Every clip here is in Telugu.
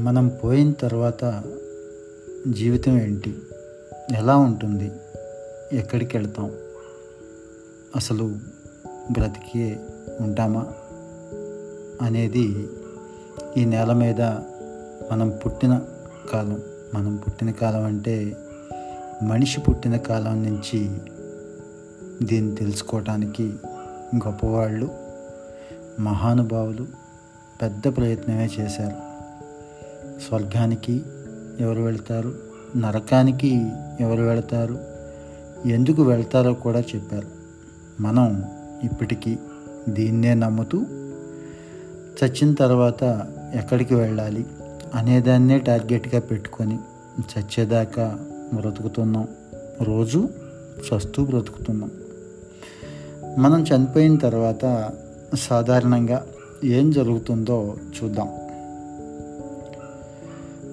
మనం పోయిన తర్వాత జీవితం ఏంటి? ఎలా ఉంటుంది? ఎక్కడికి వెళ్తాం? అసలు బ్రతికి ఉంటామా? అనేది ఈ నేల మీద మనం పుట్టిన కాలం. మనం పుట్టిన కాలం అంటే మనిషి పుట్టిన కాలం నుంచి దీన్ని తెలుసుకోవటానికి గొప్పవాళ్ళు మహానుభావులు పెద్ద ప్రయత్నమే చేశారు. స్వర్గానికి ఎవరు వెళ్తారు? నరకానికి ఎవరు వెళ్తారు? ఎందుకు వెళ్తారో కూడా చెప్పారు. మనం ఇప్పటికీ దీన్నే నమ్ముతూ చచ్చిన తర్వాత ఎక్కడికి వెళ్ళాలి అనేదాన్నే టార్గెట్గా పెట్టుకొని చచ్చేదాకా బ్రతుకుతున్నాం. రోజు చస్తూ బ్రతుకుతున్నాం. మనం చనిపోయిన తర్వాత సాధారణంగా ఏం జరుగుతుందో చూద్దాం.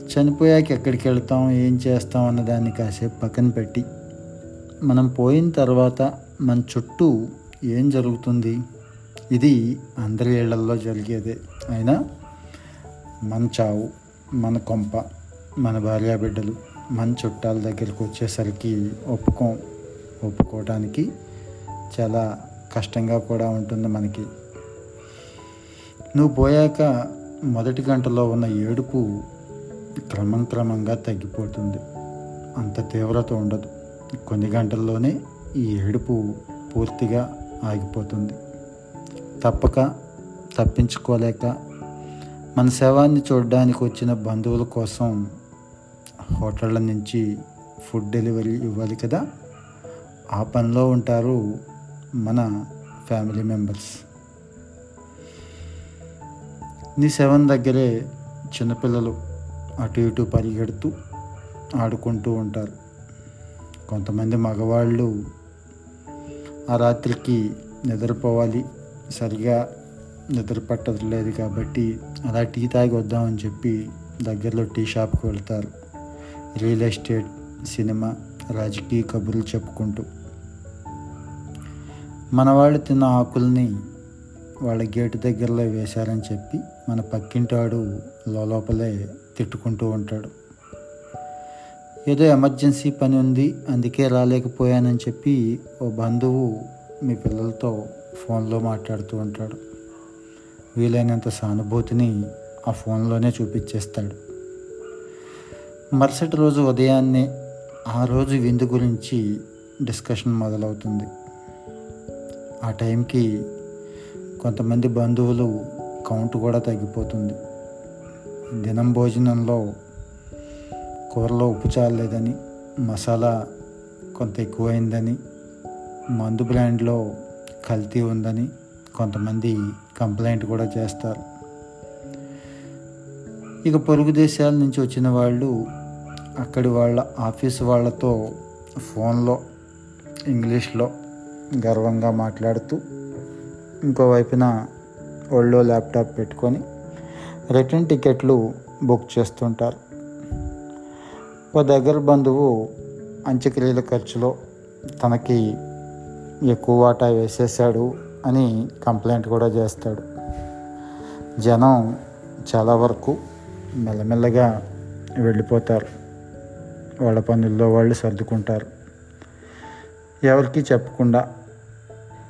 చనిపోయాక ఎక్కడికి వెళ్తాం ఏం చేస్తాం అన్నదాన్ని కాసేపు పక్కన పెట్టి మనం పోయిన తర్వాత మన చుట్టూ ఏం జరుగుతుంది? ఇది అందరి ఏళ్ళలో జరిగేదే. అయినా మన చావు మన కొంప మన భార్యా బిడ్డలు మన చుట్టాల దగ్గరికి వచ్చేసరికి ఒప్పుకోం. ఒప్పుకోవడానికి చాలా కష్టంగా కూడా ఉంటుంది మనకి. నువ్వు పోయాక మొదటి గంటలో ఉన్న ఏడుపు క్రమం క్రమంగా తగ్గిపోతుంది. అంత తీవ్రత ఉండదు. కొన్ని గంటల్లోనే ఈ ఏడుపు పూర్తిగా ఆగిపోతుంది. తప్పక తప్పించుకోలేక మన శవాన్ని చూడడానికి వచ్చిన బంధువుల కోసం హోటళ్ళ నుంచి ఫుడ్ డెలివరీ ఇవ్వాలి కదా? ఆ పనిలో ఉంటారు మన ఫ్యామిలీ మెంబర్స్. నీ శవం దగ్గరే చిన్నపిల్లలు అటు ఇటు పరిగెడుతూ ఆడుకుంటూ ఉంటారు. కొంతమంది మగవాళ్ళు ఆ రాత్రికి నిద్రపోవాలి. సరిగా నిద్ర పట్టదు లేదు కాబట్టి అలా టీ తాగి వద్దామని చెప్పి దగ్గరలో టీ షాప్కి వెళ్తారు. రియల్ ఎస్టేట్ సినిమా రాజకీయ కబుర్లు చెప్పుకుంటూ. మన వాళ్ళు తిన్న ఆకుల్ని వాళ్ళ గేటు దగ్గరలో వేశారని చెప్పి మన పక్కింటాడు లోపలే తిట్టుకుంటూ ఉంటాడు. ఏదో ఎమర్జెన్సీ పని ఉంది అందుకే రాలేకపోయానని చెప్పి ఓ బంధువు మీ పిల్లలతో ఫోన్లో మాట్లాడుతూ ఉంటాడు. వీలైనంత సానుభూతిని ఆ ఫోన్లోనే చూపించేస్తాడు. మరుసటి రోజు ఉదయాన్నే ఆ రోజు విందు గురించి డిస్కషన్ మొదలవుతుంది. ఆ టైంకి కొంతమంది బంధువులు కౌంట్ కూడా తగ్గిపోతుంది. దినం భోజనంలో కూరలో ఉప్పు చాలలేదని మసాలా కొంత ఎక్కువైందని మందు బ్రాండ్లో కల్తీ ఉందని కొంతమంది కంప్లైంట్ కూడా చేస్తారు. ఇక పొరుగు దేశాల నుంచి వచ్చిన వాళ్ళు అక్కడి వాళ్ళ ఆఫీస్ వాళ్ళతో ఫోన్లో ఇంగ్లీష్లో గర్వంగా మాట్లాడుతూ ఇంకోవైపున ఒళ్ళో ల్యాప్టాప్ పెట్టుకొని రిటర్న్ టికెట్లు బుక్ చేస్తుంటారు. ఓ దగ్గర బంధువు అంత్యక్రియల ఖర్చులో తనకి ఎక్కువ వాటా వేసేసాడు అని కంప్లైంట్ కూడా చేస్తాడు. జనం చాలా వరకు మెల్లమెల్లగా వెళ్ళిపోతారు. వాళ్ళ పనుల్లో వాళ్ళు సర్దుకుంటారు. ఎవరికి చెప్పకుండా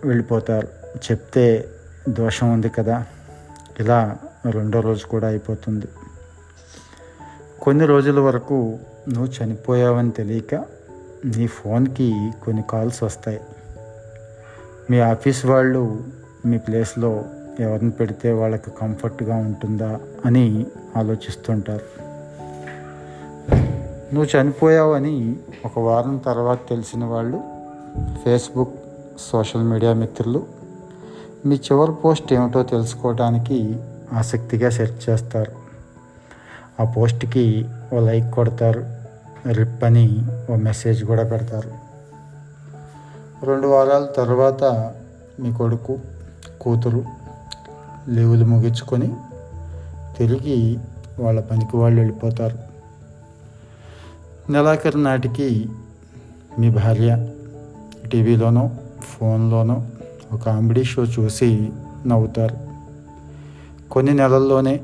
వెళ్ళిపోతారు. చెప్తే దోషం ఉంది కదా. ఇలా రెండో రోజు కూడా అయిపోతుంది. కొన్ని రోజుల వరకు నువ్వు చనిపోయావని తెలియక నీ ఫోన్కి కొన్ని కాల్స్ వస్తాయి. మీ ఆఫీస్ వాళ్ళు మీ ప్లేస్లో ఎవరిని పెడితే వాళ్ళకి కంఫర్ట్గా ఉంటుందా అని ఆలోచిస్తుంటారు. నువ్వు చనిపోయావని ఒక వారం తర్వాత తెలిసిన వాళ్ళు ఫేస్బుక్ సోషల్ మీడియా మిత్రులు మీ చివరి పోస్ట్ ఏమిటో తెలుసుకోవడానికి ఆసక్తిగా సెర్చ్ చేస్తారు. ఆ పోస్ట్కి ఓ లైక్ కొడతారు రిప్ అని ఓ మెసేజ్ కూడా పెడతారు. రెండు వారాల తర్వాత మీ కొడుకు కూతురు లీవులు ముగించుకొని తిరిగి వాళ్ళ పనికి వాళ్ళు వెళ్ళిపోతారు. నెలాఖరు నాటికి మీ భార్య టీవీలోనో ఫోన్లోనో ఒక కామెడీ షో చూసి నవ్వుతారు. కొన్ని నెలల్లోనే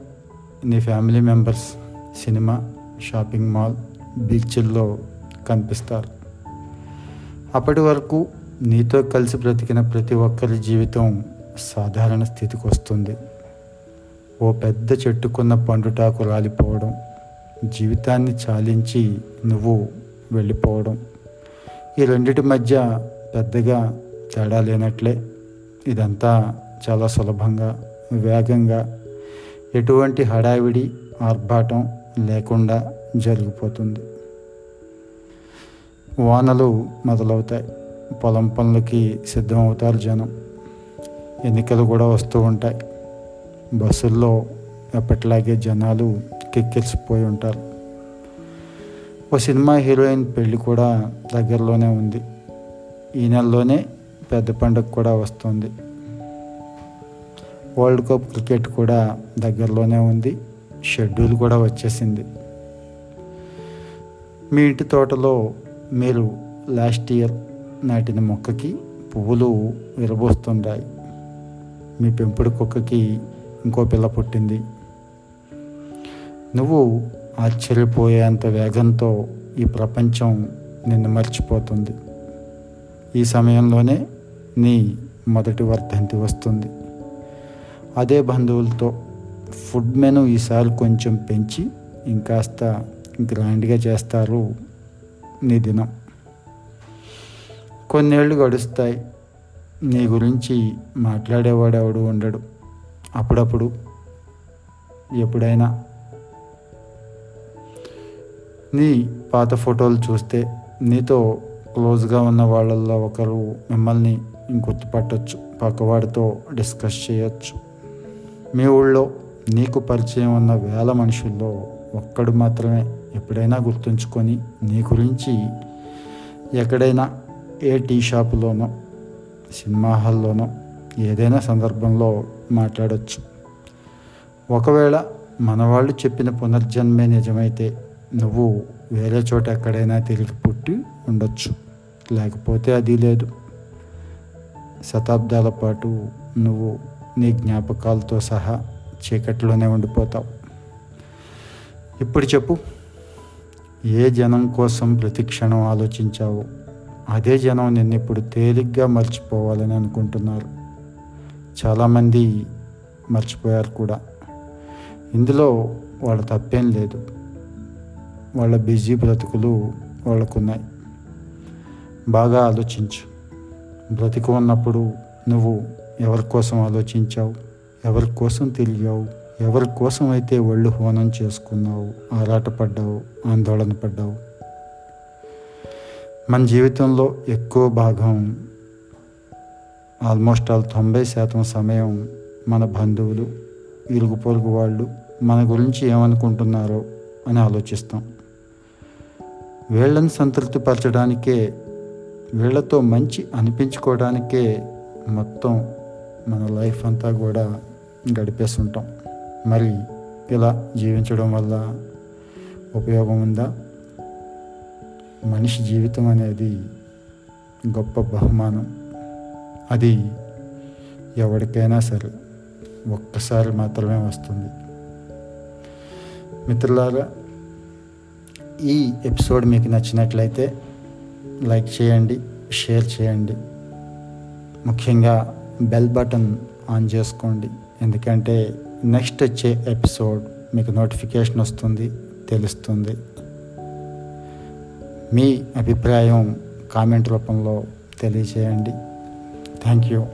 నీ family members cinema shopping mall బీచ్ల్లో కనిపిస్తారు. అప్పటి వరకు నీతో కలిసి బ్రతికిన ప్రతి ఒక్కరి జీవితం సాధారణ స్థితికి వస్తుంది. ఓ పెద్ద చెట్టుకున్న పండుటాకు రాలిపోవడం జీవితాన్ని చాలించి నువ్వు వెళ్ళిపోవడం ఈ రెండిటి మధ్య పెద్దగా తేడా లేనట్లే. ఇదంతా చాలా సులభంగా వేగంగా ఎటువంటి హడావిడి ఆర్భాటం లేకుండా జరిగిపోతుంది. వానలు మొదలవుతాయి. పొలం పనులకి సిద్ధమవుతారు జనం. ఎన్నికలు కూడా వస్తూ ఉంటాయి. బస్సుల్లో ఎప్పటిలాగే జనాలు కిక్కిరిసిపోయి ఉంటారు. ఓ సినిమా హీరోయిన్ పెళ్ళి కూడా దగ్గరలోనే ఉంది. ఈ నెలలోనే పెద్ద పండుగ కూడా వస్తుంది. వరల్డ్ కప్ క్రికెట్ కూడా దగ్గరలోనే ఉంది. షెడ్యూల్ కూడా వచ్చేసింది. మీ ఇంటి తోటలో మీరు లాస్ట్ ఇయర్ నాటిన మొక్కకి పువ్వులు విరబోస్తుంటాయి. మీ పెంపుడు కుక్కకి ఇంకో పిల్ల పుట్టింది. నువ్వు ఆశ్చర్యపోయేంత వేగంతో ఈ ప్రపంచం నిన్ను మర్చిపోతుంది. ఈ సమయంలోనే నీ మొదటి వర్ధంతి వస్తుంది. అదే బంధువులతో ఫుడ్ మెను ఈసారి కొంచెం పెంచి ఇంకాస్త గ్రాండ్గా చేస్తారు నీ దినం. కొన్నేళ్ళు గడుస్తాయి. నీ గురించి మాట్లాడేవాడు ఎవడు ఉండడు. అప్పుడప్పుడు ఎప్పుడైనా నీ పాత ఫోటోలు చూస్తే నీతో క్లోజ్గా ఉన్న వాళ్ళల్లో ఒకరు మిమ్మల్ని గుర్తుపట్టచ్చు పక్కవాడితో డిస్కస్ చేయొచ్చు. మీ ఊళ్ళో నీకు పరిచయం ఉన్న వేల మనుషుల్లో ఒక్కడు మాత్రమే ఎప్పుడైనా గుర్తుంచుకొని నీ గురించి ఎక్కడైనా ఏ టీ షాపులోనో సినిమా హాల్లోనో ఏదైనా సందర్భంలో మాట్లాడవచ్చు ఒకవేళ మనవాళ్ళు చెప్పిన పునర్జన్మే నిజమైతే నువ్వు వేరే చోట ఎక్కడైనా తిరిగి పుట్టి ఉండొచ్చు. లేకపోతే అది లేదు. శతాబ్దాల పాటు నువ్వు నీ జ్ఞాపకాలతో సహా చీకట్లోనే ఉండిపోతావు. ఇప్పుడు చెప్పు ఏ జనం కోసం ప్రతి క్షణం ఆలోచించావు? అదే జనం నిన్ను ఇప్పుడు తేలిగ్గా మర్చిపోవాలని అనుకుంటున్నారు. చాలామంది మర్చిపోయారు కూడా. ఇందులో వాళ్ళ తప్పేం లేదు. వాళ్ళ బిజీ బ్రతుకులు వాళ్ళకున్నాయి. బాగా ఆలోచించు. బ్రతికి ఉన్నప్పుడు నువ్వు ఎవరి కోసం ఆలోచించావు? ఎవరి కోసం తిరిగావు? ఎవరి కోసం అయితే ఒళ్ళు హోనం చేసుకున్నావు? ఆరాటపడ్డావు? ఆందోళన పడ్డావు? మన జీవితంలో ఎక్కువ భాగం ఆల్మోస్ట్ ఆల్ తొంభై శాతం సమయం మన బంధువులు ఇరుగు పొరుగు వాళ్ళు మన గురించి ఏమనుకుంటున్నారో అని ఆలోచిస్తాం. వీళ్ళని సంతృప్తిపరచడానికే వీళ్ళతో మంచి అనిపించుకోవడానికే మొత్తం మన లైఫ్ అంతా కూడా గడిపేస్తుంటాం. మరి ఇలా జీవించడం వల్ల ఉపయోగం ఉందా? మనిషి జీవితం అనేది గొప్ప బహుమానం. అది ఎవరికైనా సరే ఒక్కసారి మాత్రమే వస్తుంది. మిత్రులారా ఈ ఎపిసోడ్ మీకు నచ్చినట్లయితే లైక్ చేయండి షేర్ చేయండి. ముఖ్యంగా బెల్ బటన్ ఆన్ చేసుకోండి. ఎందుకంటే నెక్స్ట్ వచ్చే ఎపిసోడ్ మీకు నోటిఫికేషన్ వస్తుంది తెలుస్తుంది. మీ అభిప్రాయం కామెంట్ రూపంలో తెలియజేయండి. Thank you.